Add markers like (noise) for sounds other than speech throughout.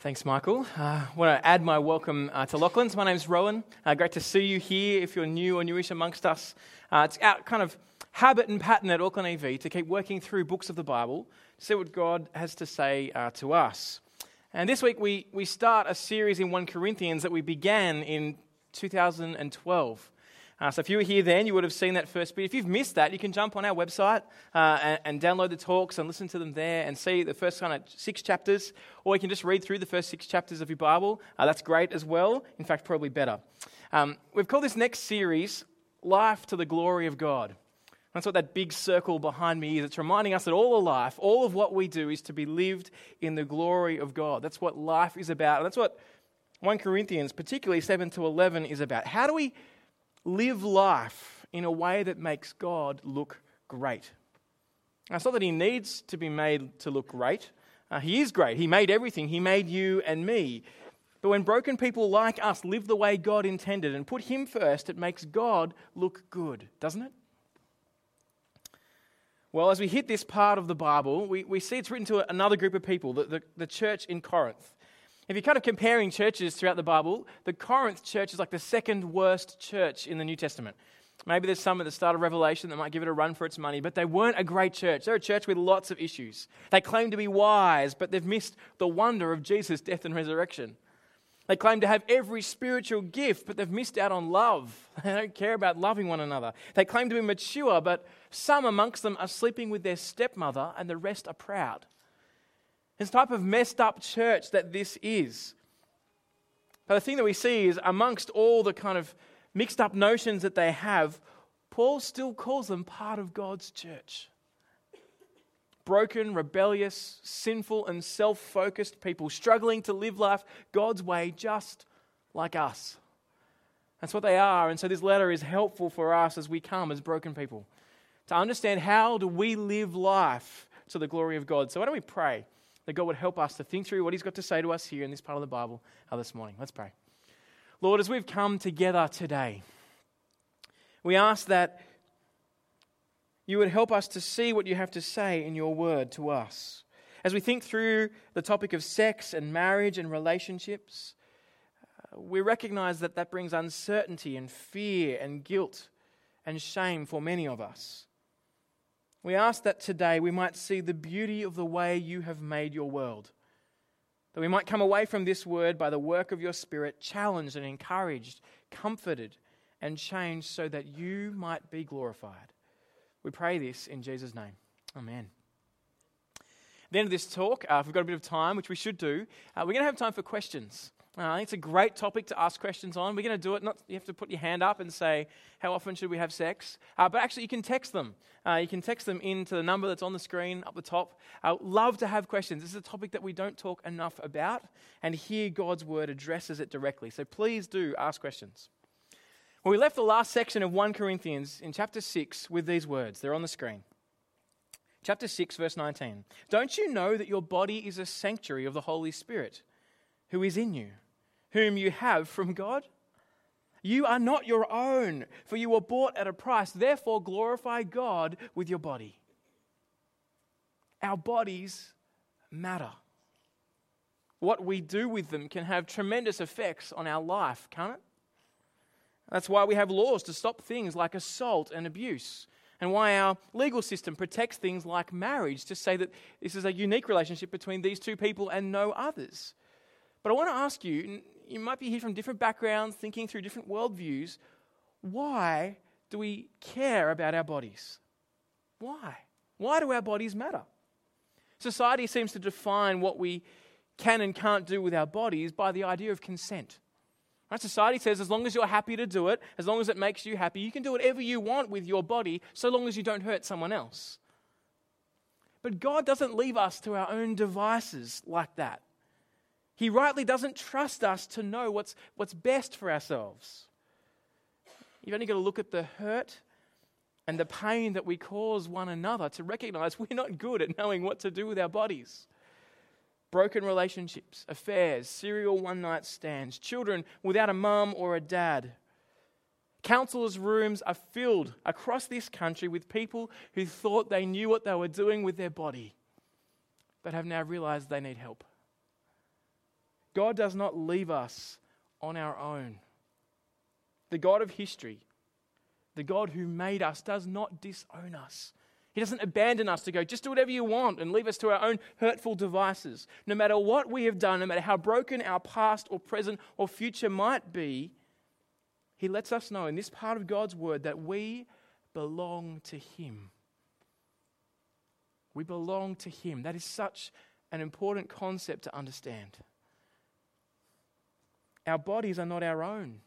Thanks, Michael. Uh, I want to add my welcome uh, to Lachlan's. My name's Rowan. Uh, great to see you here if you're new or newish amongst us. Uh, it's our kind of habit and pattern at Auckland EV to keep working through books of the Bible see what God has to say uh, to us. And this week we, we start a series in 1 Corinthians that we began in 2012. Uh, so if you were here then, you would have seen that first bit. If you've missed that, you can jump on our website uh, and, and, download the talks and listen to them there and see the first kind of six chapters. Or you can just read through the first six chapters of your Bible. Uh, that's great as well. In fact, probably better. Um, we've called this next series Life to the Glory of God. That's what that big circle behind me is. It's reminding us that all of life, all of what we do, is to be lived in the glory of God. That's what life is about. And that's what 1 Corinthians, particularly 7 to 11, is about. How do we live life in a way that makes God look great. It's not that he needs to be made to look great. Uh, he is great. He made everything, He made you and me. But when broken people like us live the way God intended and put Him first, it makes God look good, doesn't it? Well, as we hit this part of the Bible, we, we see it's written to another group of people, the, the, the church in Corinth. If you're kind of comparing churches throughout the Bible, the Corinth church is like the second worst church in the New Testament. Maybe there's some at the start of Revelation that might give it a run for its money, but they weren't a great church. They're a church with lots of issues. They claim to be wise, but they've missed the wonder of Jesus' death and resurrection. They claim to have every spiritual gift, but they've missed out on love. (laughs) They don't care about loving one another. They claim to be mature, but some amongst them are sleeping with their stepmother, and the rest are proud. This type of messed up church that this is. But the thing that we see is, amongst all the kind of mixed up notions that they have, Paul still calls them part of God's church. Broken, rebellious, sinful, and self focused people struggling to live life God's way just like us. That's what they are. And so this letter is helpful for us as we come as broken people to understand how do we live life to the glory of God. So why don't we pray? That God would help us to think through what He's got to say to us here in this part of the Bible uh, this morning. Let's pray. Lord, as we've come together today, we ask that you would help us to see what you have to say in your word to us. As we think through the topic of sex and marriage and relationships, uh, we recognize that that brings uncertainty and fear and guilt and shame for many of us. We ask that today we might see the beauty of the way you have made your world. That we might come away from this word by the work of your Spirit, challenged and encouraged, comforted and changed so that you might be glorified. We pray this in Jesus' name. Amen. At the end of this talk, uh, if we've got a bit of time, which we should do, uh, we're going to have time for questions. Uh, I think it's a great topic to ask questions on. We're going to do it. Not you have to put your hand up and say, "How often should we have sex?" Uh, but actually, you can text them. Uh, you can text them into the number that's on the screen up the top. Uh, love to have questions. This is a topic that we don't talk enough about, and here God's word addresses it directly. So please do ask questions. Well, we left the last section of 1 Corinthians in chapter 6 with these words. They're on the screen. Chapter 6, verse 19. Don't you know that your body is a sanctuary of the Holy Spirit? who is in you, whom you have from God? You are not your own, for you were bought at a price. Therefore, glorify God with your body. Our bodies matter. What we do with them can have tremendous effects on our life, can't it? That's why we have laws to stop things like assault and abuse, and why our legal system protects things like marriage to say that this is a unique relationship between these two people and no others. But I want to ask you you might be here from different backgrounds, thinking through different worldviews. Why do we care about our bodies? Why? Why do our bodies matter? Society seems to define what we can and can't do with our bodies by the idea of consent. Right? Society says as long as you're happy to do it, as long as it makes you happy, you can do whatever you want with your body so long as you don't hurt someone else. But God doesn't leave us to our own devices like that. He rightly doesn't trust us to know what's, what's best for ourselves. You've only got to look at the hurt and the pain that we cause one another to recognize we're not good at knowing what to do with our bodies. Broken relationships, affairs, serial one night stands, children without a mum or a dad. Counselors' rooms are filled across this country with people who thought they knew what they were doing with their body, but have now realized they need help. God does not leave us on our own. The God of history, the God who made us, does not disown us. He doesn't abandon us to go, just do whatever you want and leave us to our own hurtful devices. No matter what we have done, no matter how broken our past or present or future might be, He lets us know in this part of God's word that we belong to Him. We belong to Him. That is such an important concept to understand. Our bodies are not our own.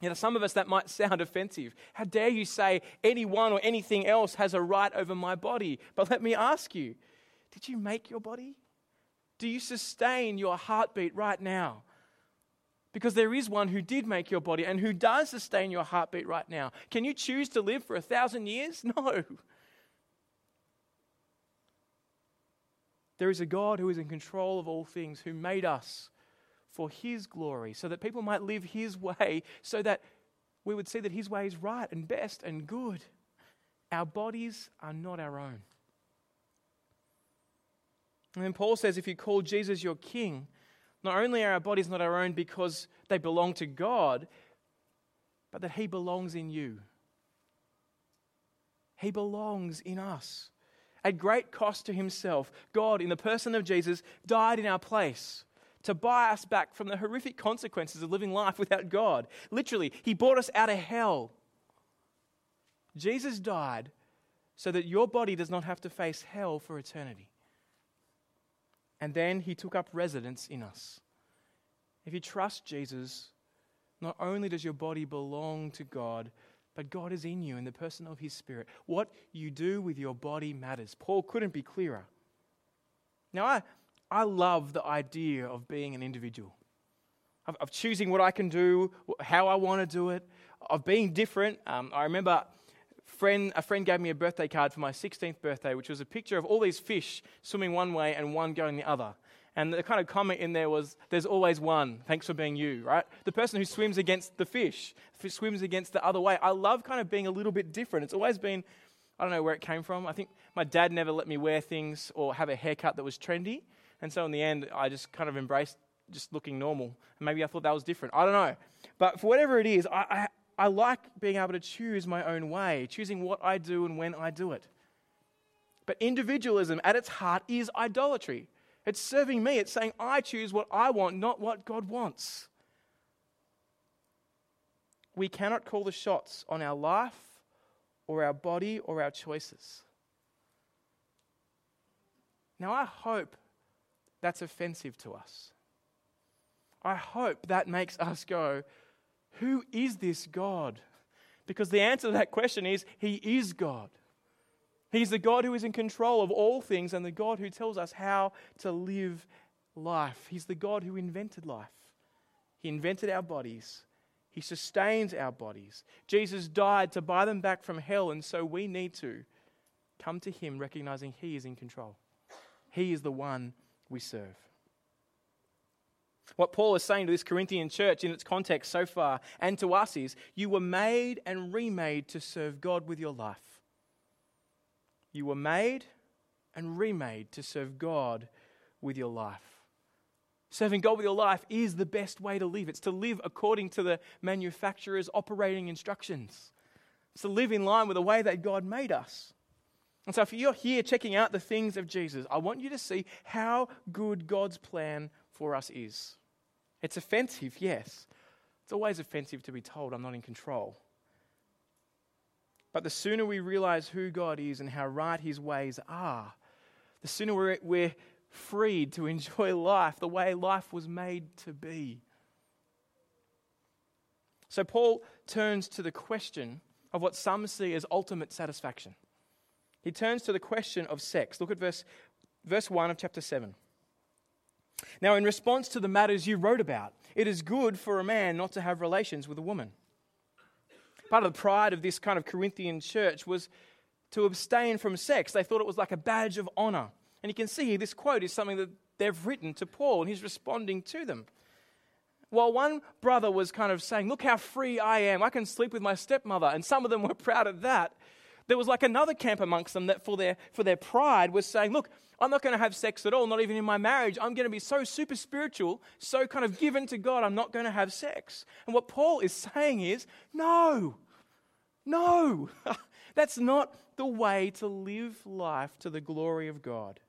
You know, some of us that might sound (laughs) offensive. How dare you say anyone or anything else has a right over my body? But let me ask you did you make your body? Do you sustain your heartbeat right now? Because there is one who did make your body and who does sustain your heartbeat right now. Can you choose to live for a thousand years? (laughs) No. There is a God who is in control of all things, who made us for His glory, so that people might live His (laughs) way, so that we would see that His way is right and best and good. Our bodies are not our own. And then Paul says if you call Jesus your king, not only are our bodies not our own because they belong to God, but that He belongs in you. He belongs in us. At great cost to Himself, God, in the person of Jesus, died in our place to buy us back from the horrific consequences of living life without God. Literally, He bought us out of hell. Jesus died so that your body does not have to face hell for eternity. And then He took up residence in us. If you trust Jesus, not only does your body belong to God, but God is in you in the person of His Spirit. What you do with your body matters. Paul couldn't be clearer. Now, I, I love the idea of being an individual, of, of choosing what I can do, how I want to do it, of being different. Um, I remember friend, a friend gave me a birthday card for my 16th birthday, which was a picture of all these fish swimming one way and one going the other. And the kind of comment in there was, There's always one. Thanks for being you, right? The person who swims against the fish, swims against the other way. I love kind of being a little bit different. It's always been, I don't know where it came from. I think my dad never let me wear things or have a haircut that was trendy. And so in the end, I just kind of embraced just looking normal. And maybe I thought that was different. I don't know. But for whatever it is, I, I, I like being able to choose my own way, choosing what I do and when I do it. But individualism at its heart is idolatry. It's serving me. It's saying, I choose what I want, not what God wants. We cannot call the shots on our life or our body or our choices. Now, I hope that's offensive to us. I hope that makes us go, Who is this God? Because the answer to that question is He is God. He's the God who is in control of all things and the God who tells us how to live life. He's the God who invented life. He invented our bodies. He sustains our bodies. Jesus died to buy them back from hell, and so we need to come to Him recognizing He is in control. He is the one we serve. What Paul is saying to this Corinthian church in its context so far and to us is you were made and remade to serve God with your life. You were made and remade to serve God with your life. Serving God with your life is the best way to live. It's to live according to the manufacturer's operating instructions. It's to live in line with the way that God made us. And so, if you're here checking out the things of Jesus, I want you to see how good God's plan for us is. It's offensive, yes. It's always offensive to be told I'm not in control. But the sooner we realize who God is and how right his ways are, the sooner we're, we're freed to (laughs) enjoy life the way life was made to be. So, Paul turns to the question of what some see as ultimate satisfaction he turns to the question of sex. Look at verse, verse 1 of chapter 7. Now, in response to the matters you wrote about, it is good for a man not to have relations with a woman. Part of the pride of this kind of Corinthian church was to abstain from sex. They thought it was like a badge of honor. And you can see here, this quote is something that they've written to Paul, and he's responding to them. While one brother was kind of saying, Look how free I am, I can sleep with my stepmother, and some of them were proud of that. There was like another camp amongst them that, for their, for their pride, was saying, Look, I'm not going to have sex at all, not even in my marriage. I'm going to be so super spiritual, so kind of given to God, I'm not going to have sex. And what Paul is saying is, No, no, (laughs) that's not the way to live life to the glory of God.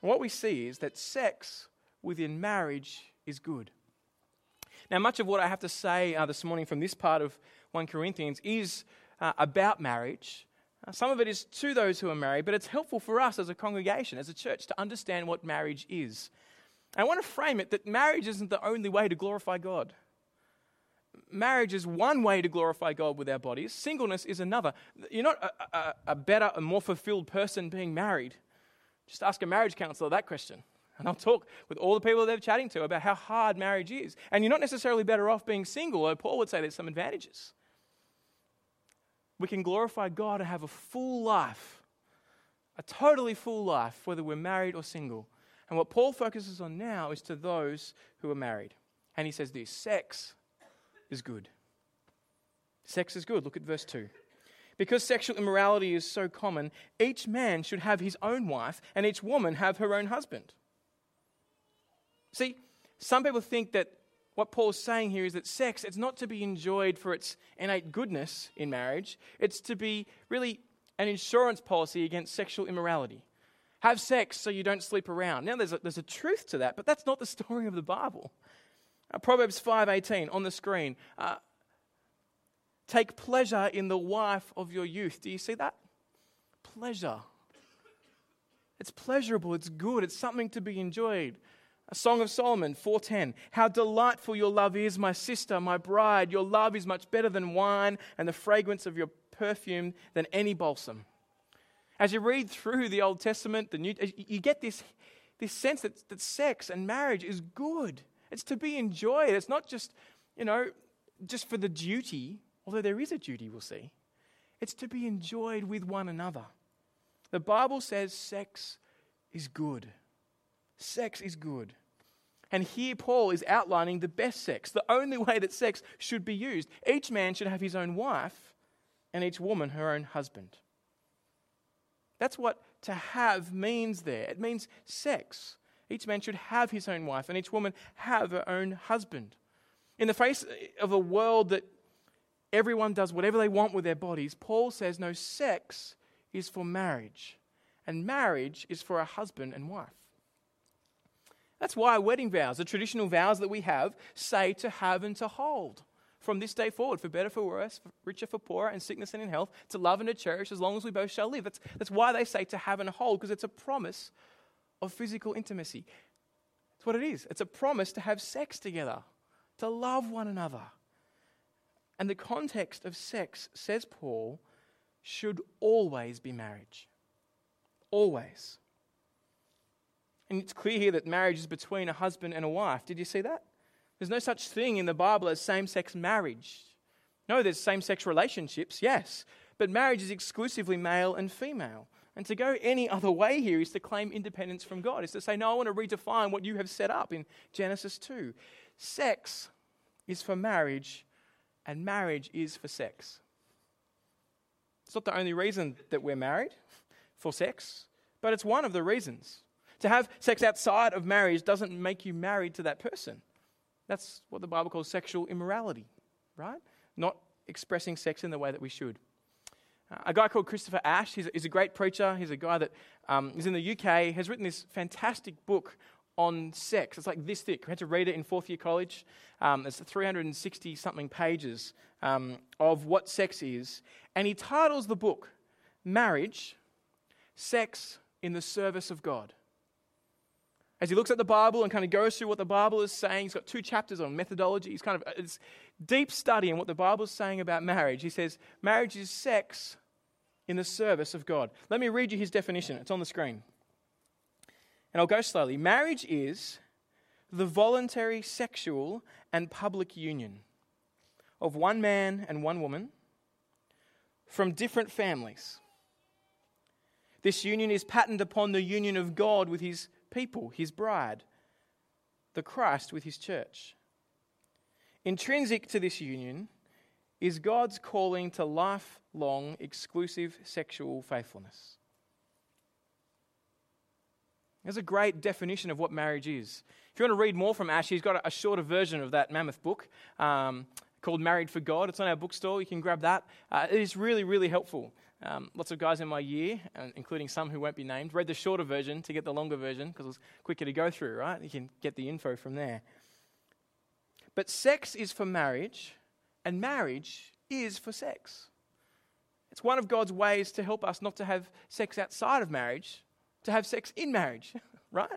What we see is that sex within marriage is good. Now, much of what I have to say uh, this morning from this part of 1 Corinthians is uh, about marriage. Uh, some of it is to those who are married, but it's helpful for us as a congregation, as a church, to understand what marriage is. I want to frame it that marriage isn't the only way to glorify God. Marriage is one way to glorify God with our bodies, singleness is another. You're not a, a, a better, a more fulfilled person being married. Just ask a marriage counselor that question. And I'll talk with all the people they're chatting to about how hard marriage is. And you're not necessarily better off being single, though Paul would say there's some advantages. We can glorify God and have a full life, a totally full life, whether we're married or single. And what Paul focuses on now is to those who are married. And he says this sex is good. Sex is good. Look at verse 2. Because sexual immorality is so common, each man should have his own wife, and each woman have her own husband. See, some people think that what Paul's saying here is that sex, it's not to be enjoyed for its innate goodness in marriage, it's to be really an insurance policy against sexual immorality. Have sex so you don't sleep around. Now, there's a, there's a truth to that, but that's not the story of the Bible. Uh, Proverbs 5.18 on the screen. Uh, Take pleasure in the wife of your youth. Do you see that? Pleasure. It's pleasurable, it's good, it's something to be enjoyed. A Song of Solomon 4:10 How delightful your love is my sister my bride your love is much better than wine and the fragrance of your perfume than any balsam. As you read through the Old Testament the New you get this this sense that, that sex and marriage is good. It's to be enjoyed. It's not just, you know, just for the duty, although there is a duty we'll see. It's to be enjoyed with one another. The Bible says sex is good. Sex is good. And here Paul is outlining the best sex, the only way that sex should be used. Each man should have his own wife, and each woman her own husband. That's what to have means there. It means sex. Each man should have his own wife, and each woman have her own husband. In the face of a world that everyone does whatever they want with their bodies, Paul says no, sex is for marriage, and marriage is for a husband and wife. That's why wedding vows, the traditional vows that we have, say to have and to hold from this day forward, for better, for worse, for richer, for poorer, and sickness and in health, to love and to cherish as long as we both shall live. That's, that's why they say to have and hold, because it's a promise of physical intimacy. That's what it is. It's a promise to have sex together, to love one another. And the context of sex, says Paul, should always be marriage. Always. And it's clear here that marriage is between a husband and a wife. Did you see that? There's no such thing in the Bible as same sex marriage. No, there's same sex relationships, yes, but marriage is exclusively male and female. And to go any other way here is to claim independence from God, is to say, no, I want to redefine what you have set up in Genesis 2. Sex is for marriage, and marriage is for sex. It's not the only reason that we're married for sex, but it's one of the reasons. To have sex outside of marriage doesn't make you married to that person. That's what the Bible calls sexual immorality, right? Not expressing sex in the way that we should. Uh, a guy called Christopher Ash, he's a, he's a great preacher. He's a guy that um, is in the UK, has written this fantastic book on sex. It's like this thick. We had to read it in fourth year college. Um, it's 360 something pages um, of what sex is. And he titles the book Marriage, Sex in the Service of God as he looks at the Bible and kind of goes through what the Bible is saying, he's got two chapters on methodology. He's kind of it's deep study in what the Bible is saying about marriage. He says, marriage is sex in the service of God. Let me read you his definition. It's on the screen. And I'll go slowly. Marriage is the voluntary sexual and public union of one man and one woman from different families. This union is patterned upon the union of God with his people, his bride, the Christ with his church. Intrinsic to this union is God's calling to lifelong exclusive sexual faithfulness. There's a great definition of what marriage is. If you want to read more from Ash, he's got a, shorter version of that mammoth book um, called Married for God. It's on our bookstore. You can grab that. Uh, it is really, really helpful. Um, lots of guys in my year, including some who won't be named, read the shorter version to get the longer version because it was quicker to go through, right? You can get the info from there. But sex is for marriage, and marriage is for sex. It's one of God's ways to help us not to have sex outside of marriage, to have sex in marriage, (laughs) right?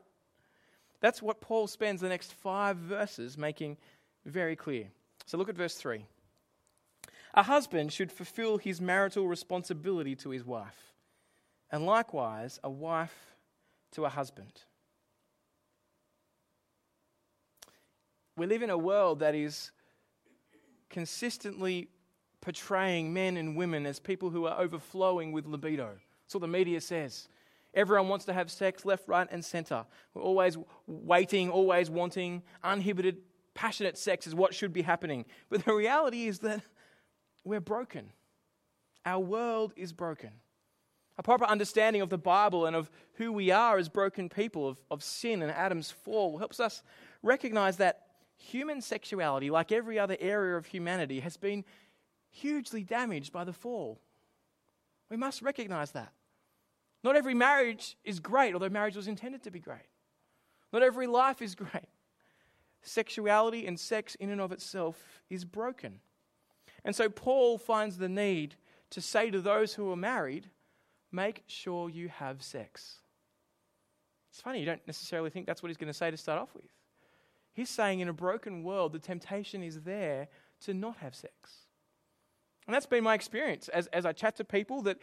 That's what Paul spends the next five verses making very clear. So look at verse 3. A husband should fulfill his marital responsibility to his wife, and likewise a wife to a husband. We live in a world that is consistently portraying men and women as people who are overflowing with libido. That's what the media says. Everyone wants to have sex left, right, and center. We're always waiting, always wanting. Uninhibited, passionate sex is what should be happening. But the reality is that we're broken. Our world is broken. A proper understanding of the Bible and of who we are as broken people, of, of sin and Adam's fall, helps us recognize that human sexuality, like every other area of humanity, has been hugely damaged by the fall. We must recognize that. Not every marriage is great, although marriage was intended to be great. Not every life is great. Sexuality and sex, in and of itself, is broken. And so Paul finds the need to say to those who are married, make sure you have sex. It's funny, you don't necessarily think that's what he's going to say to start off with. He's saying in a broken world, the temptation is there to not have sex. And that's been my experience as, as I chat to people that,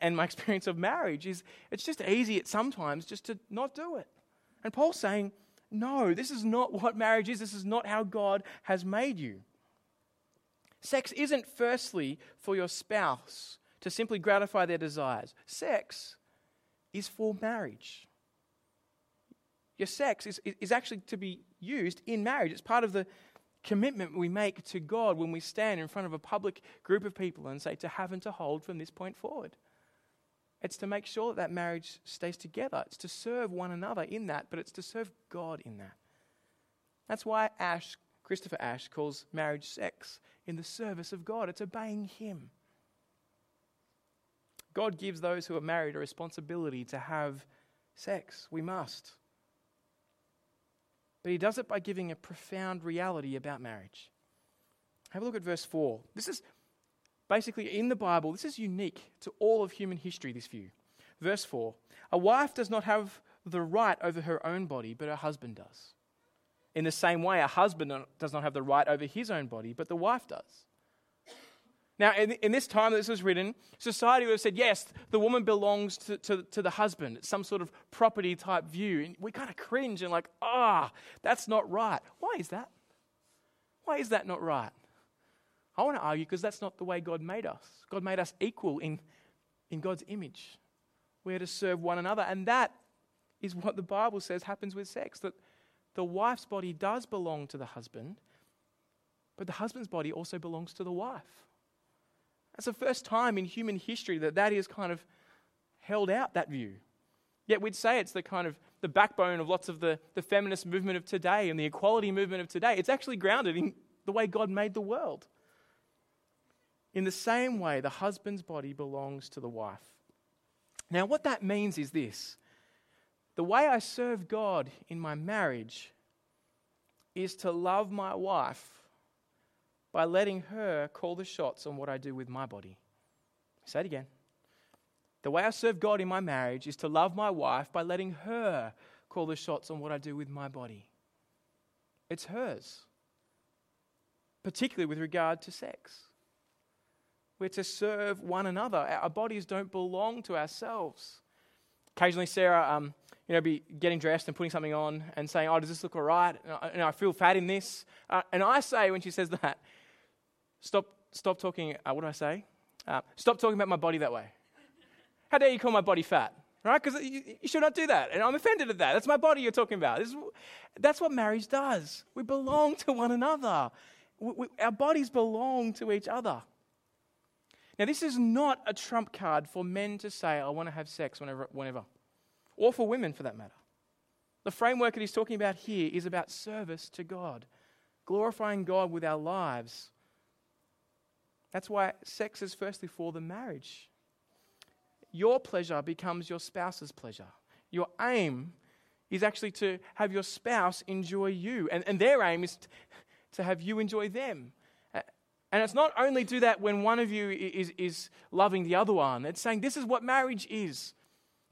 and my (laughs) experience of marriage is it's just easy at sometimes just to not do it. And Paul's saying, no, this is not what marriage is. This is not how God has made you. Sex isn't firstly for your spouse to simply gratify their desires. Sex is for marriage. Your sex is, is actually to be used in marriage. It's part of the commitment we make to God when we stand in front of a public group of people and say to have and to hold from this point forward. It's to make sure that that marriage stays together. It's to serve one another in that, but it's to serve God in that. That's why Ash, Christopher Ash, calls marriage sex in the service of God. It's obeying Him. God gives those who are married a responsibility to have sex. We must. But he does it by giving a profound reality about marriage. Have a look at verse 4. This is basically in the Bible, this is unique to all of human history, this view. Verse 4 A wife does not have the right over her own body, but her husband does. In the same way, a husband does not have the right over his own body, but the wife does. Now, in, in, this time that this was written, society would have said, yes, the woman belongs to, to, to the husband. It's some sort of property type view. And we kind of cringe and like, ah, oh, that's not right. Why is that? Why is that not right? I want to argue because that's not the way God made us. God made us equal in, in God's image. We're to serve one another. And that is what the Bible says happens with sex that the wife's body does belong to the husband, but the husband's body also belongs to the wife. That's the first time in human history that that is kind of held out, that view. Yet we'd say it's the kind of the backbone of lots of the, the feminist movement of today and the equality movement of today. It's actually grounded in the way God made the world. In the same way, the husband's body belongs to the wife. Now, what that means is this the way I serve God in my marriage is to love my wife by letting her call the shots on what I do with my body. Say it again. The way I serve God in my marriage is to love my wife by letting her call the shots on what I do with my body. It's hers, particularly with regard to sex. We're to serve one another. Our bodies don't belong to ourselves. Occasionally, Sarah, um, you know, be getting dressed and putting something on and saying, "Oh, does this look all right?" And I, feel fat in this. Uh, and I say, when she says that, Stop, stop talking, uh, what do I say? Uh, stop talking about my body that way. How dare you call my body fat? Right? Because you, you, should not do that. And I'm offended at that. That's my body you're talking about. Is, that's what marriage does. We belong to one another. We, we, our bodies belong to each other. Now, this is not a trump card for men to say, I want to have sex whenever, whenever, or for women for that matter. The framework that he's talking about here is about service to God, glorifying God with our lives. That's why sex is firstly for the marriage. Your pleasure becomes your spouse's pleasure. Your aim is actually to have your spouse enjoy you, and, and their aim is to have you enjoy them. And it's not only do that when one of you is, is loving the other one, it's saying this is what marriage is.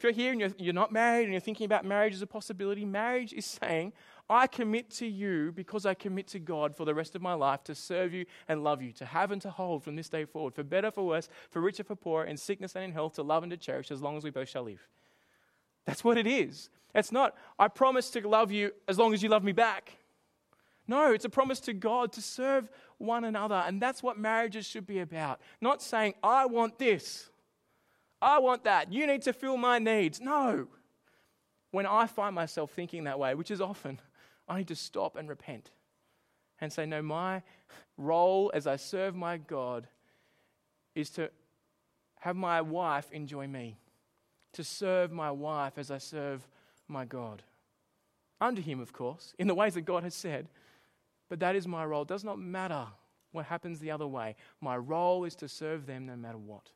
If you're here and you're, you're not married and you're thinking about marriage as a possibility, marriage is saying, I commit to you because I commit to God for the rest of my life to serve you and love you, to have and to hold from this day forward, for better, for worse, for richer, for poorer, in sickness and in health, to love and to cherish as long as we both shall live. That's what it is. It's not, I promise to love you as long as you love me back. No, it's a promise to God to serve one another. And that's what marriages should be about. Not saying, I want this, I want that, you need to fill my needs. No. When I find myself thinking that way, which is often, I need to stop and repent and say, No, my role as I serve my God is to have my wife enjoy me, to serve my wife as I serve my God. Under Him, of course, in the ways that God has said, but that is my role. It does not matter what happens the other way. My role is to serve them no matter what.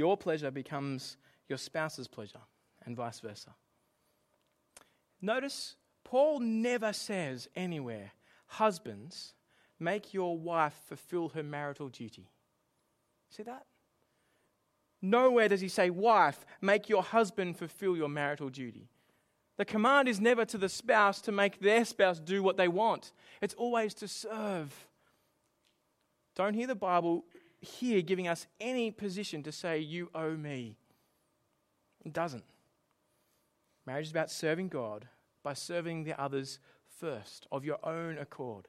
Your pleasure becomes your spouse's pleasure, and vice versa. Notice Paul never says anywhere, Husbands, make your wife fulfill her marital duty. See that? Nowhere does he say, Wife, make your husband fulfill your marital duty. The command is never to the spouse to make their spouse do what they want, it's always to serve. Don't hear the Bible here giving us any position to say, You owe me. It doesn't. Marriage is about serving God by serving the others first, of your own accord.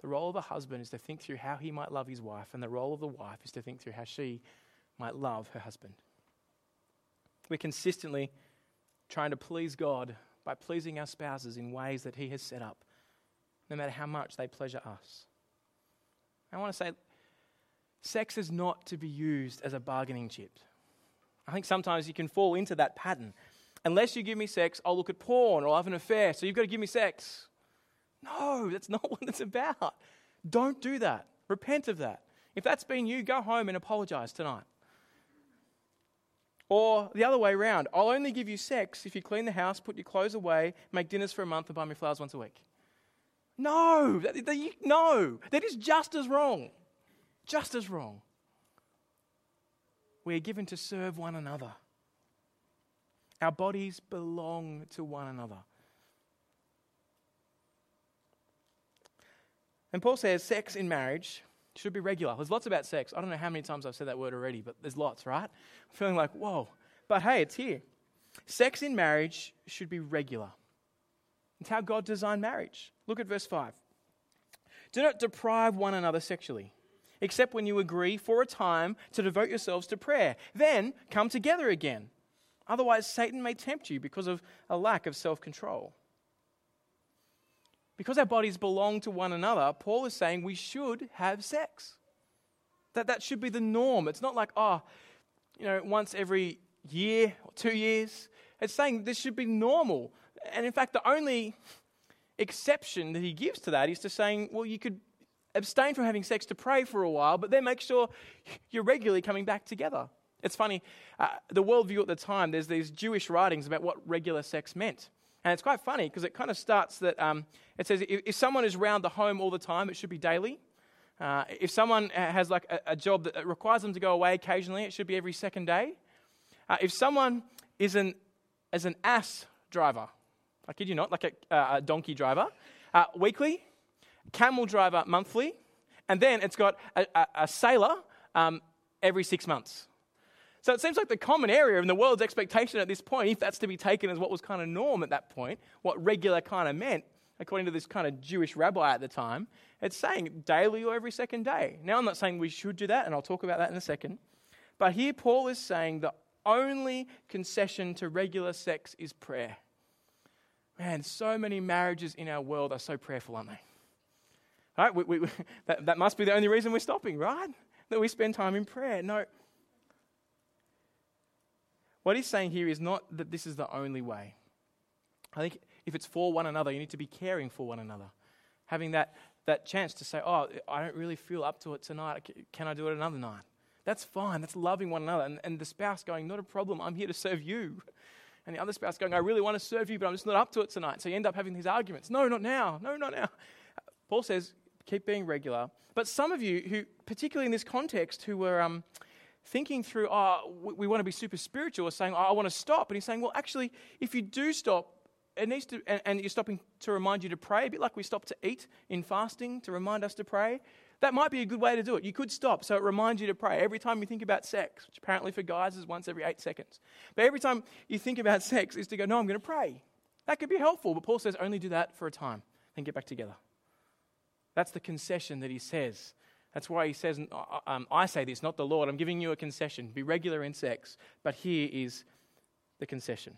The role of a husband is to think through how he might love his wife, and the role of the wife is to think through how she might love her husband. We're consistently trying to please God by pleasing our spouses in ways that He has set up, no matter how much they pleasure us. I want to say, sex is not to be used as a bargaining chip. I think sometimes you can fall into that pattern. Unless you give me sex, I'll look at porn or I'll have an affair, so you've got to give me sex. No, that's not (laughs) what it's about. Don't do that. Repent of that. If that's been you, go home and apologize tonight. Or the other way around, I'll only give you sex if you clean the house, put your clothes away, make dinners for a month, and buy me flowers once a week. No, that, that, no, that is just as wrong. Just as wrong. We are given to serve one another. Our bodies belong to one another. And Paul says sex in marriage should be regular. There's lots about sex. I don't know how many times I've said that word already, but there's lots, right? I'm feeling like, whoa. But hey, it's here. Sex in marriage should be regular. It's how God designed marriage. Look at verse 5. Do not deprive one another sexually, except when you agree for a time to devote yourselves to prayer. Then come together again. Otherwise, Satan may tempt you because of a lack of self control. Because our bodies belong to one another, Paul is saying we should have sex. That, that should be the norm. It's not like, oh, you know, once every year or two years. It's saying this should be normal. And in fact, the only exception that he gives to that is to saying, well, you could abstain from having sex to pray for a while, but then make sure you're regularly coming back together. It's funny, uh, the worldview at the time, there's these Jewish writings about what regular sex meant. And it's quite funny because it kind of starts that um, it says if, if, someone is around the home all the time, it should be daily. Uh, if someone has like a, a, job that requires them to go away occasionally, it should be every second day. Uh, if someone is an, is an ass driver, I kid you not, like a, uh, a donkey driver, uh, weekly, camel driver monthly, and then it's got a, a, a sailor um, every six months. So it seems like the common area in the world's expectation at this point, if that's to be taken as what was kind of norm at that point, what regular kind of meant, according to this kind of Jewish rabbi at the time, it's saying daily or every second day. Now, I'm not saying we should do that, and I'll talk about that in a second. But here, Paul is saying the only concession to regular sex is prayer. Man, so many marriages in our world are so prayerful, aren't they? Right? We, we, (laughs) that, that must be the only reason we're stopping, right? That we spend time in prayer. No. What he's saying here is not that this is the only way. I think if it's for one another, you need to be caring for one another. Having that, that chance to say, Oh, I don't really feel up to it tonight. Can I do it another night? That's fine. That's loving one another. And, and the spouse going, Not a problem. I'm here to serve you. And the other spouse going, I really want to serve you, but I'm just not up to it tonight. So you end up having these arguments. No, not now. No, not now. Paul says, keep being regular. But some of you who, particularly in this context, who were um, thinking through, oh, we, we, want to be super spiritual, are saying, oh, I want to stop. And he's saying, well, actually, if you do stop, it needs to, and, and you're stopping to remind you to pray, a bit like we stop to eat in fasting to remind us to pray. That might be a good way to do it. You could stop so it reminds you to pray every time you think about sex, which apparently for guys is once every eight seconds. But every time you think about (laughs) sex is to go, no, I'm going to pray. That could be helpful, but Paul says only do that for a time, then get back together. That's the concession that he says. That's why he says, uh, um, I say this, not the Lord. I'm giving you a concession. Be regular in sex. But here is the concession.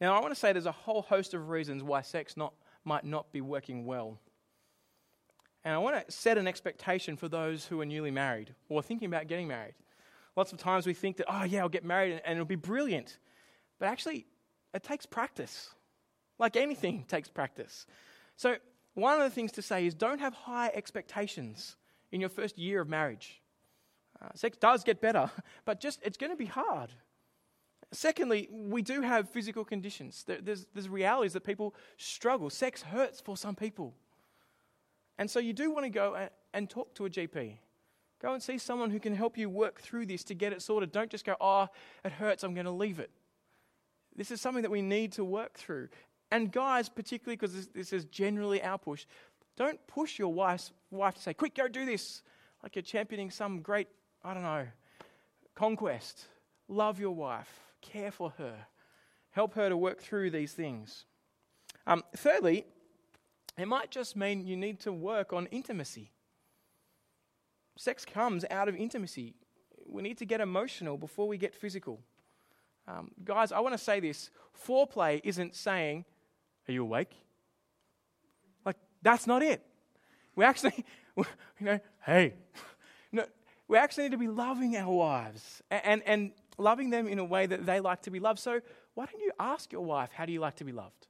Now, I want to say there's a whole host of reasons why sex not, might not be working well. And I want to set an expectation for those who are newly married or thinking about getting married. Lots of times we think that, oh, yeah, I'll get married and it'll be brilliant. But actually, it takes practice. Like anything (laughs) takes practice. So, one of the things to say is don't have high expectations in your first year of marriage. Uh, sex does get better, (laughs) but just it's going to be hard. Secondly, we do have physical conditions. There's, there's realities that people struggle. Sex hurts for some people. And so you do want to go and, and talk to a GP. Go and see someone who can help you work through this to get it sorted. Don't just go, oh, it hurts, I'm going to leave it. This is something that we need to work through. And guys, particularly because this, this, is generally our push, don't push your wife's, wife to say, quick, go do this, like you're championing some great, I don't know, conquest. Love your wife, care for her, help her to work through these things. Um, thirdly, it might just mean you need to work on intimacy. Sex comes out of intimacy. We need to get emotional before we get physical. Um, guys, I want to say this foreplay isn't saying, Are you awake? Like, that's not it. We actually, (laughs) you know, hey, (laughs) no, we actually need to be loving our wives and, and, and loving them in a way that they like to be loved. So, why don't you ask your wife, How do you like to be loved?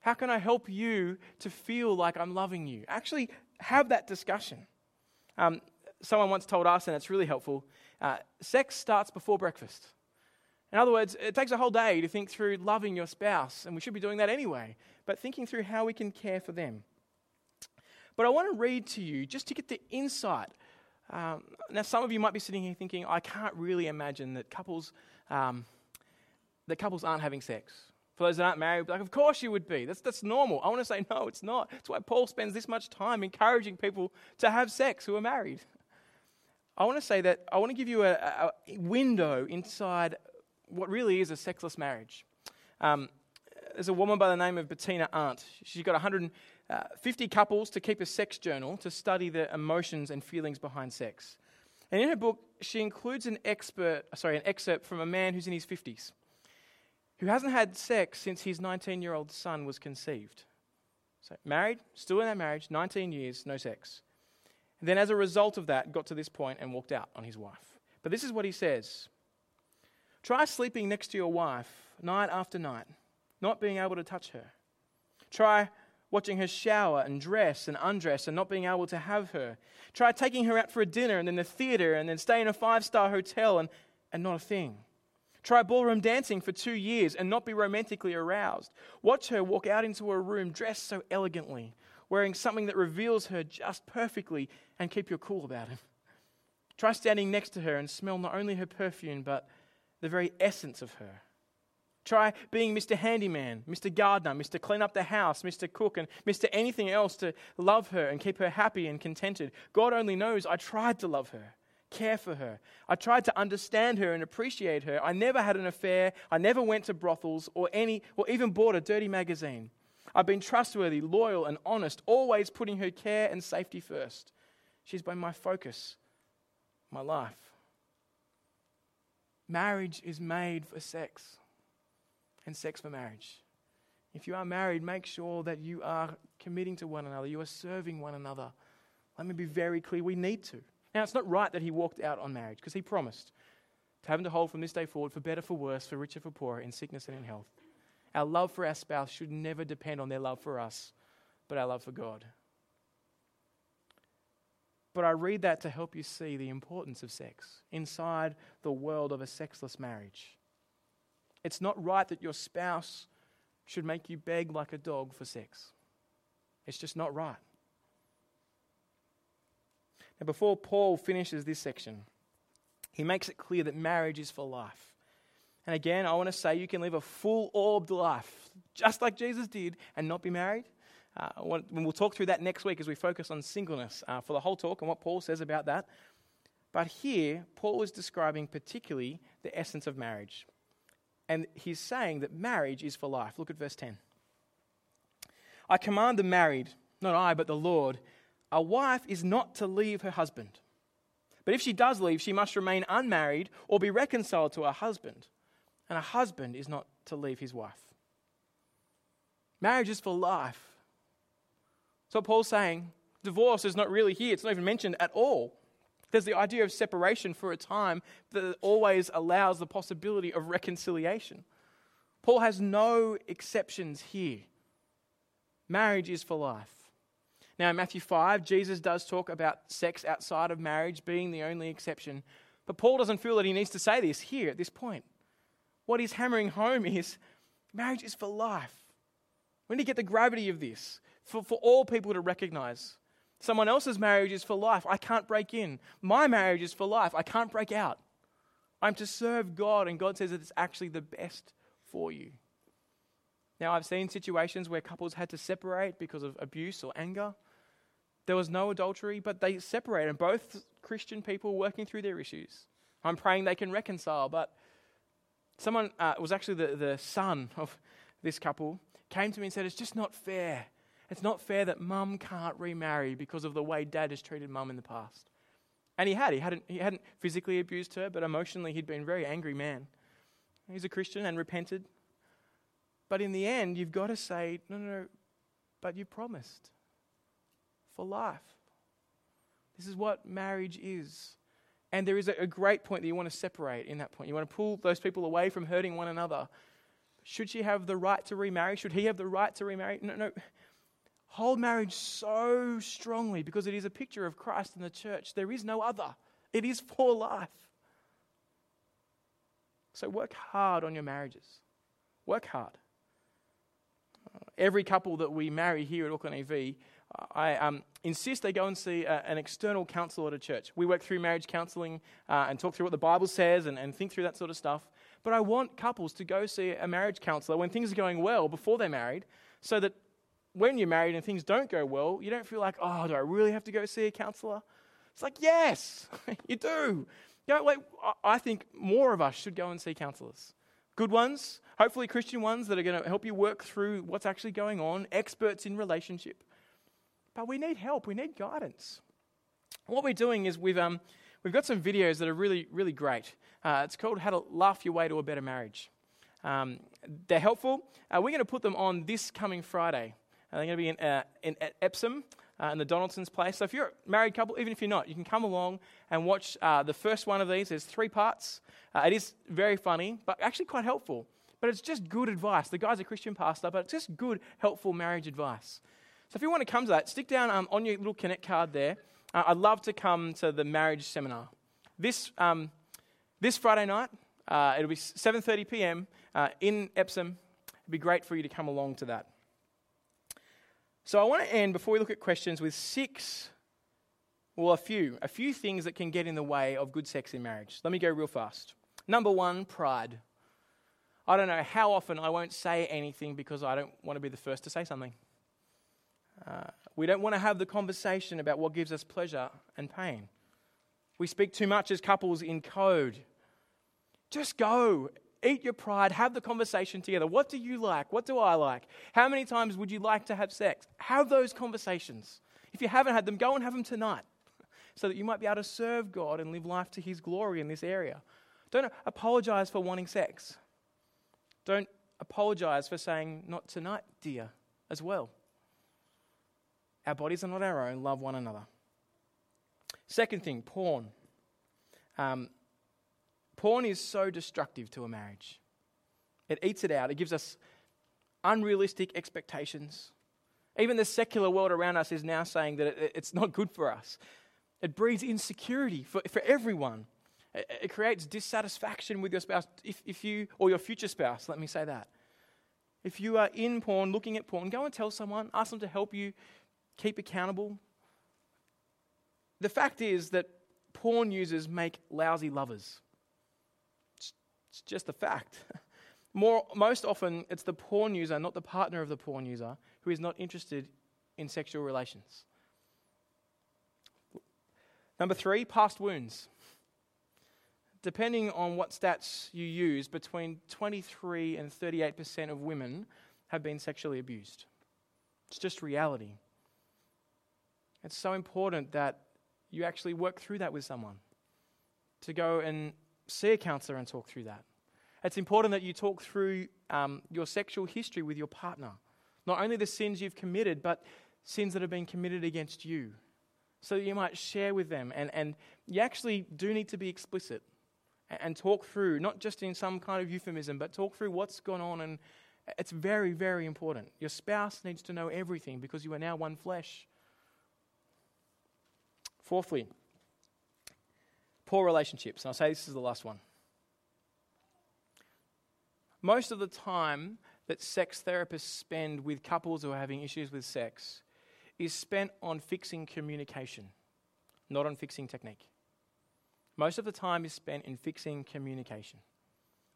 How can I help you to feel like I'm loving you? Actually, have that discussion. Um, someone once told us, and it's really helpful uh, sex starts before breakfast. In other words, it takes a whole day to think through loving your spouse, and we should be doing that anyway, but thinking through how we can care for them. But I want to read to you just to get the insight. Um, now, some of you might be sitting here thinking, I can't really imagine that couples, um, that couples aren't having sex. For those that aren't married, like, of course you would be. That's, that's normal. I want to say, no, it's not. That's why Paul spends this much time encouraging people to have sex who are married. I want to say that I want to give you a, a window inside what really is a sexless marriage. Um, there's a woman by the name of Bettina Arndt. She's got 150 uh, couples to keep a sex journal to study the emotions and feelings behind sex. And in her book, she includes an expert, sorry, an excerpt from a man who's in his 50s, who hasn't had sex since his 19-year-old son was conceived. So married, still in that marriage, 19 years, no sex. And then as a result of that, got to this point and walked out on his wife. But this is what he says. Try sleeping next to your wife night after night, not being able to touch her. Try watching her shower and dress and undress and not being able to have her. Try taking her out for a dinner and then the theater and then stay in a five star hotel and, and not a thing. Try ballroom dancing for two years and not be romantically aroused. Watch her walk out into a room dressed so elegantly, wearing something that reveals her just perfectly, and keep your cool about it. Try standing next to her and smell not only her perfume, but the very essence of her. Try being Mr. Handyman, Mr. Gardener, Mr. Clean Up the House, Mr. Cook, and Mr. Anything else to love her and keep her happy and contented. God only knows I tried to love her, care for her. I tried to understand her and appreciate her. I never had an affair. I never went to brothels or any or even bought a dirty magazine. I've been trustworthy, loyal, and honest, always putting her care and safety first. She's been my focus, my life. Marriage is made for sex and sex for marriage. If you are married, make sure that you are committing to one another, you are serving one another. Let me be very clear we need to. Now, it's not right that he walked out on marriage because he promised to have him to hold from this day forward for better, for worse, for richer, for poorer, in sickness and in health. Our love for our spouse should never depend on their love for us, but our love for God. But I read that to help you see the importance of sex inside the world of a sexless marriage. It's not right that your spouse should make you beg like a dog for sex. It's just not right. Now, before Paul finishes this section, he makes it clear that marriage is for life. And again, I want to say you can live a full orbed life, just like Jesus did, and not be married. Uh, we'll talk through that next week as we focus on singleness uh, for the whole talk and what Paul says about that. But here, Paul is describing particularly the essence of marriage. And he's saying that marriage is for life. Look at verse 10. I command the married, not I, but the Lord, a wife is not to leave her husband. But if she does leave, she must remain unmarried or be reconciled to her husband. And a husband is not to leave his wife. Marriage is for life. So Paul's saying divorce is not really here, it's not even mentioned at all. There's the idea of separation for a time that always allows the possibility of reconciliation. Paul has no exceptions here. Marriage is for life. Now, in Matthew 5, Jesus does talk about sex outside of marriage being the only exception. But Paul doesn't feel that he needs to say this here at this point. What he's hammering home is marriage is for life. We need to get the gravity of this for, for all people to recognize. Someone else's marriage is for life. I can't break in. My marriage is for life. I can't break out. I'm to serve God, and God says that it's actually the best for you. Now, I've seen situations where couples had to separate because of abuse or anger. There was no adultery, but they separated, and both Christian people working through their issues. I'm praying they can reconcile, but someone, uh, was actually the, the son of this couple, came to me and said, It's just not fair it's not fair that mum can't remarry because of the way dad has treated mum in the past. And he had. He hadn't, he hadn't physically abused her, but emotionally he'd been a very angry man. He's a Christian and repented. But in the end, you've got to say, no, no, no, but you promised for life. This is what marriage is. And there is a, a great point that you want to separate in that point. You want to pull those people away from hurting one another. Should she have the right to remarry? Should he have the right to remarry? No, no hold marriage so strongly because it is a picture of Christ and the church. There is no other, it is for life. So work hard on your marriages. Work hard. every couple that we marry here at Auckland EV, I um, insist they go and see a, an external counsellor at a church. We work through marriage counselling uh, and talk through what the Bible says and, and think through that sort of stuff. But I want couples to go see a marriage counsellor when things are going well before they're married so that when you're married and things don't go well, you don't feel like, oh, do I really have to go see a counselor? It's like, yes, (laughs) you do. You know, like, I think more of us should go and see counselors. Good ones, hopefully Christian ones that are going to help you work through what's actually going on, experts in relationship. But we need help, we need guidance. What we're doing is we've, um, we've got some videos that are really, really great. Uh, it's called How to Laugh Your Way to a Better Marriage. Um, they're helpful. Uh, we're going to put them on this coming Friday. They're going to be in, uh, in at Epsom. Uh, in the Donaldson's place. So if you're a married couple, even if you're not, you can come along and watch uh, the first one of these. There's three parts. Uh, it is very funny, but actually quite helpful. But it's just good advice. The guy's a Christian pastor, but it's just good, helpful marriage advice. So if you want to come to that, stick down um, on your little Connect card there. Uh, I'd love to come to the marriage seminar. This, um, this Friday night, uh, it'll be 7.30 p.m. in Epsom. It'd be great for you to come along to that. So I want to end before we look at questions with six, well, a few, a few things that can get in the way of good sex in marriage. Let me go real fast. Number one, pride. I don't know how often I won't say anything because I don't want to be the first to say something. Uh, we don't want to have the conversation about what gives us pleasure and pain. We speak too much as couples in code. Just go Eat your pride, have the conversation together. What do you like? What do I like? How many times would you like to have sex? Have those conversations. If you haven't had them, go and have them tonight (laughs) so that you might be able to serve God and live life to His glory in this area. Don't apologize for wanting sex. Don't apologize for saying, not tonight, dear, as well. Our bodies are not our own. Love one another. Second thing, porn. Um, porn is so destructive to a marriage. It eats it out. It gives us unrealistic expectations. Even the secular world around us is now saying that it, it's not good for us. It breeds insecurity for, for everyone. It, it creates dissatisfaction with your spouse, if, if you, or your future spouse, let me say that. If you are in porn, looking at porn, go and tell someone, ask them to help you keep accountable. The fact is that porn users make lousy lovers. It's, just a fact. (laughs) More, most often, it's the porn user, not the partner of the porn user, who is not interested in sexual relations. Number three, past wounds. Depending on what stats you use, between 23 and 38% of women have been sexually abused. It's just reality. It's so important that you actually work through that with someone, to go and see a counselor and talk through that. It's important that you talk through um, your sexual history with your partner. Not only the sins you've committed, but sins that have been committed against you. So that you might share with them. And, and you actually do need to be explicit and, and talk through, not just in some kind of euphemism, but talk through what's gone on. And it's very, very important. Your spouse needs to know everything because you are now one flesh. Fourthly, poor relationships. And I'll say this is the last one. Most of the time that sex therapists spend with couples who are having issues with sex is spent on fixing communication, not on fixing technique. Most of the time is spent in fixing communication.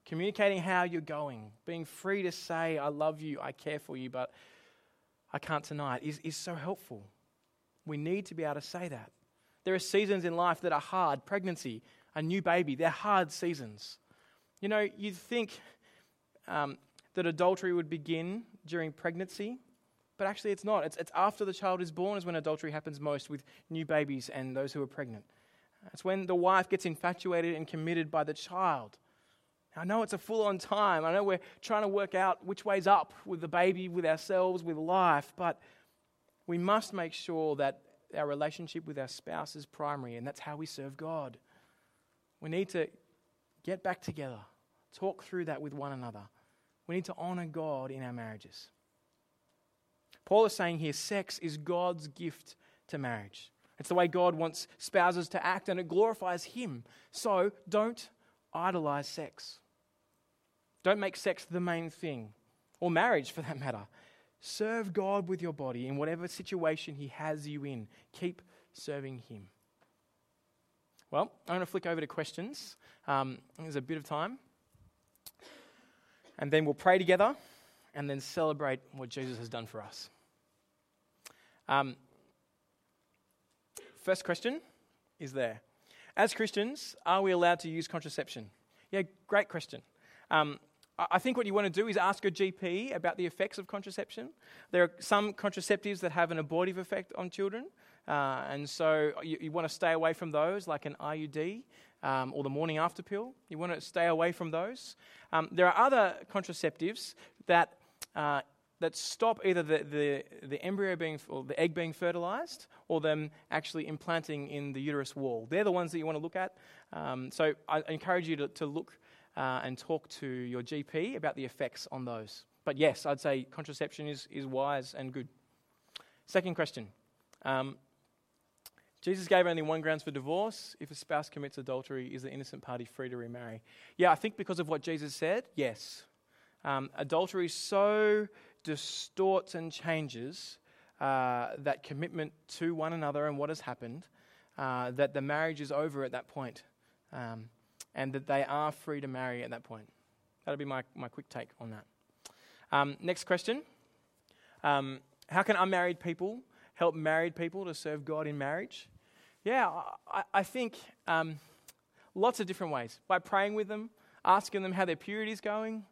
Communicating how you're going, being free to say, I love you, I care for you, but I can't tonight, is, is so helpful. We need to be able to say that. There are seasons in life that are hard pregnancy, a new baby, they're hard seasons. You know, you'd think um, that adultery would begin during pregnancy, but actually it's not. It's, it's after the child is born is when adultery happens most with new babies and those who are pregnant. It's when the wife gets infatuated and committed by the child. I know it's a full on time. I know we're trying to work out which way's up with the baby, with ourselves, with life, but we must make sure that our relationship with our spouse is primary, and that's how we serve God. We need to get back together, talk through that with one another. We need to honor God in our marriages. Paul is saying here sex is God's gift to marriage. It's the way God wants spouses to act, and it glorifies Him. So don't idolize sex. Don't make sex the main thing, or marriage for that matter. Serve God with your body in whatever situation He has you in. Keep serving Him. Well, I'm going to flick over to questions. Um, there's a bit of time and then we'll pray together and then celebrate what Jesus has done for us. Um, first question is there. As Christians, are we allowed to use contraception? Yeah, great question. Um, I think what you want to do is ask a GP about the effects of contraception. There are some contraceptives that have an abortive effect on children, uh, and so you, you, want to stay away from those, like an IUD um, or the morning after pill. You want to stay away from those. Um, there are other contraceptives that, uh, that stop either the, the, the embryo being, or the egg being fertilized or them actually implanting in the uterus wall. They're the ones that you want to look at. Um, so I encourage you to, to look uh, and talk to your GP about the effects on those. But yes, I'd say contraception is, is wise and good. Second question. Um, Jesus gave only one grounds for divorce. If a spouse commits adultery, is the innocent party free to remarry? Yeah, I think because of what Jesus said, yes. Um, adultery so distorts and changes uh, that commitment to one another and what has happened uh, that the marriage is over at that point, um, and that they are free to marry at that point. That'll be my, my quick take on that. Um, next question um, How can unmarried people help married people to serve God in marriage? Yeah, I, I think um, lots of different ways. By praying with them, asking them how their purity is going,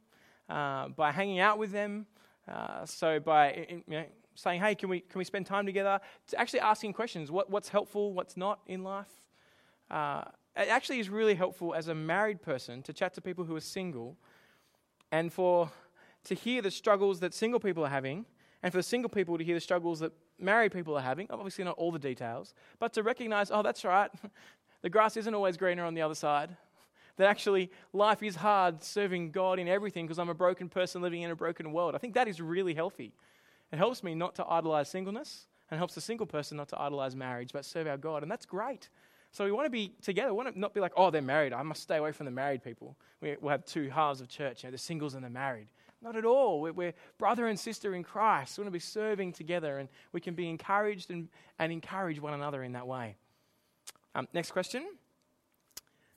uh, by hanging out with them. Uh, so by you know, saying, hey, can we, can we spend time together? To actually asking questions. What, what's helpful, what's not in life? Uh, it actually is really helpful as a married person to chat to people who are single and for to hear the struggles that single people are having and for single people to hear the struggles that married people are having. Obviously, not all the details, but to recognize, oh, that's right, (laughs) the grass isn't always greener on the other side. (laughs) That actually life is hard serving God in everything because I'm a broken person living in a broken world. I think that is really healthy. It helps me not to idolize singleness and helps the single person not to idolize marriage, but serve our God. And that's great. So we want to be together. We want to not be like, oh, they're married. I must stay away from the married people. We, will have two halves of church, you know, the singles and the married. Not at all. We're, we're, brother and sister in Christ. We want to be serving together, and we can be encouraged and, and encourage one another in that way. Um, next question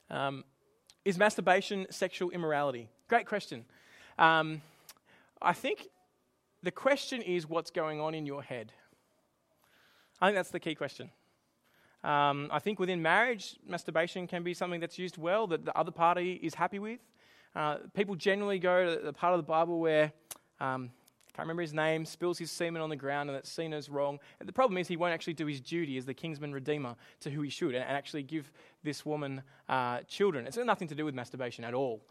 um, Is masturbation sexual immorality? Great question. Um, I think the question is what's going on in your head. I think that's the key question. Um, I think within marriage, masturbation can be something that's used well that the other party is happy with. Uh, people generally go to the part of the Bible where, um, I can't remember his name, spills his semen on the ground and that's seen as wrong. And the problem is he won't actually do his duty as the kinsman redeemer to who he should and, and actually give this woman uh, children. It's nothing to do with masturbation at all.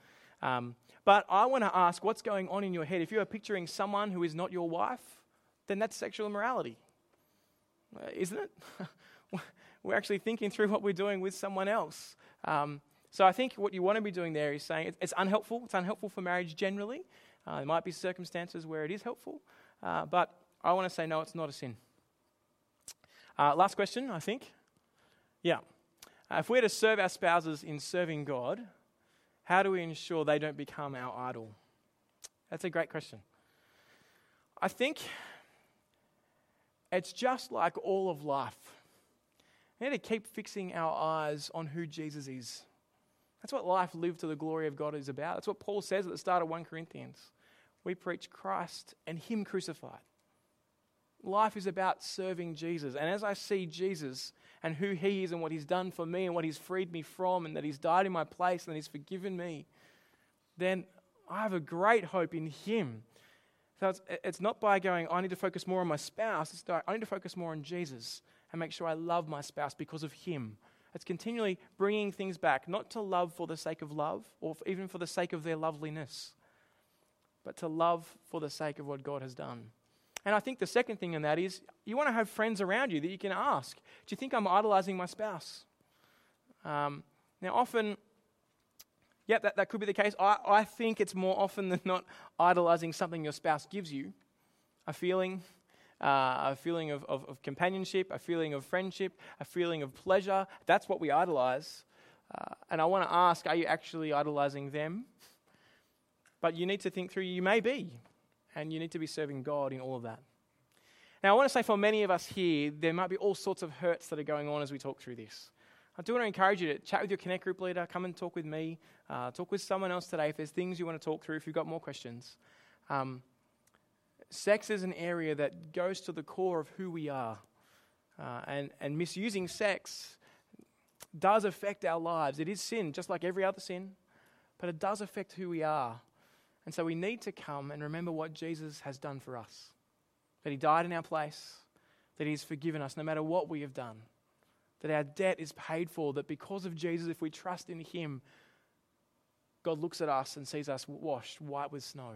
Um, but I want to ask what's going on in your head? If you are picturing someone who is not your wife, then that's sexual immorality, isn't it? (laughs) we're actually thinking through what we're doing with someone else. Um, so I think what you want to be doing there is saying it's unhelpful. It's unhelpful for marriage generally. Uh, there might be circumstances where it is helpful, uh, but I want to say no, it's not a sin. Uh, last question, I think. Yeah. Uh, if we're to serve our spouses in serving God, how do we ensure they don't become our idol? That's a great question. I think it's just like all of life. We need to keep fixing our eyes on who Jesus is. That's what life lived to the glory of God is about. That's what Paul says at the start of 1 Corinthians. We preach Christ and Him crucified. Life is about serving Jesus. And as I see Jesus and who He is and what He's done for me and what He's freed me from and that He's died in my place and He's forgiven me, then I have a great hope in Him. So it's, it's not by going, I need to focus more on my spouse. It's I need to focus more on Jesus and make sure I love my spouse because of Him. It's continually bringing things back, not to love for the sake of love or even for the sake of their loveliness, but to love for the sake of what God has done. And I think the second thing in that is you want to have friends around you that you can ask, Do you think I'm idolizing my spouse? Um, now, often, yeah, that, that could be the case. I, I think it's more often than not idolizing something your spouse gives you a feeling, uh, a feeling of, of, of, companionship, a feeling of friendship, a feeling of pleasure. That's what we idolize. Uh, and I want to ask are you actually idolizing them? But you need to think through, you may be, and you need to be serving God in all of that. Now, I want to say for many of us here, there might be all sorts of hurts that are going on as we talk through this. I do want to encourage you to chat with your Connect group leader, come and talk with me, uh, talk with someone else today if there's things you want to talk through, if you've got more questions. Um, sex is an area that goes to the core of who we are. Uh, and, and misusing sex does affect our lives. It is sin, just like every other sin, but it does affect who we are. And so we need to come and remember what Jesus has done for us that He died in our place, that He has forgiven us no matter what we have done, that our debt is paid for, that because of Jesus, if we trust in Him, God looks at us and sees us washed white with snow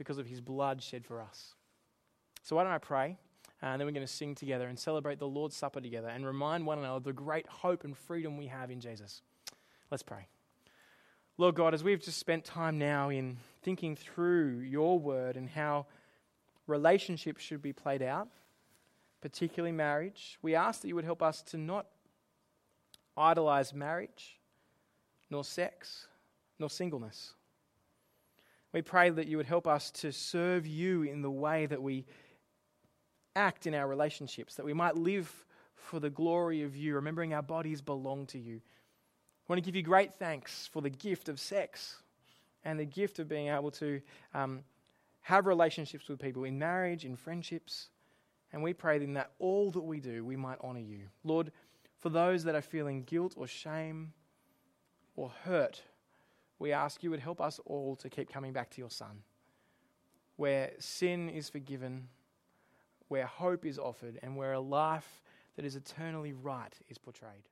because of his blood shed for us. So, why don't I pray? And then we're going to sing together and celebrate the Lord's Supper together and remind one another of the great hope and freedom we have in Jesus. Let's pray. Lord God, as we've just spent time now in thinking through your word and how relationships should be played out, particularly marriage, we ask that you would help us to not idolize marriage, nor sex, nor singleness. We pray that you would help us to serve you in the way that we act in our relationships, that we might live for the glory of you, remembering our bodies belong to you. I want to give you great thanks for the gift of sex and the gift of being able to um, have relationships with people in marriage, in friendships. And we pray then that all that we do, we might honor you. Lord, for those that are feeling guilt or shame or hurt we ask you would help us all to keep coming back to your Son, where sin is forgiven, where hope is offered, and where a life that is eternally right is portrayed.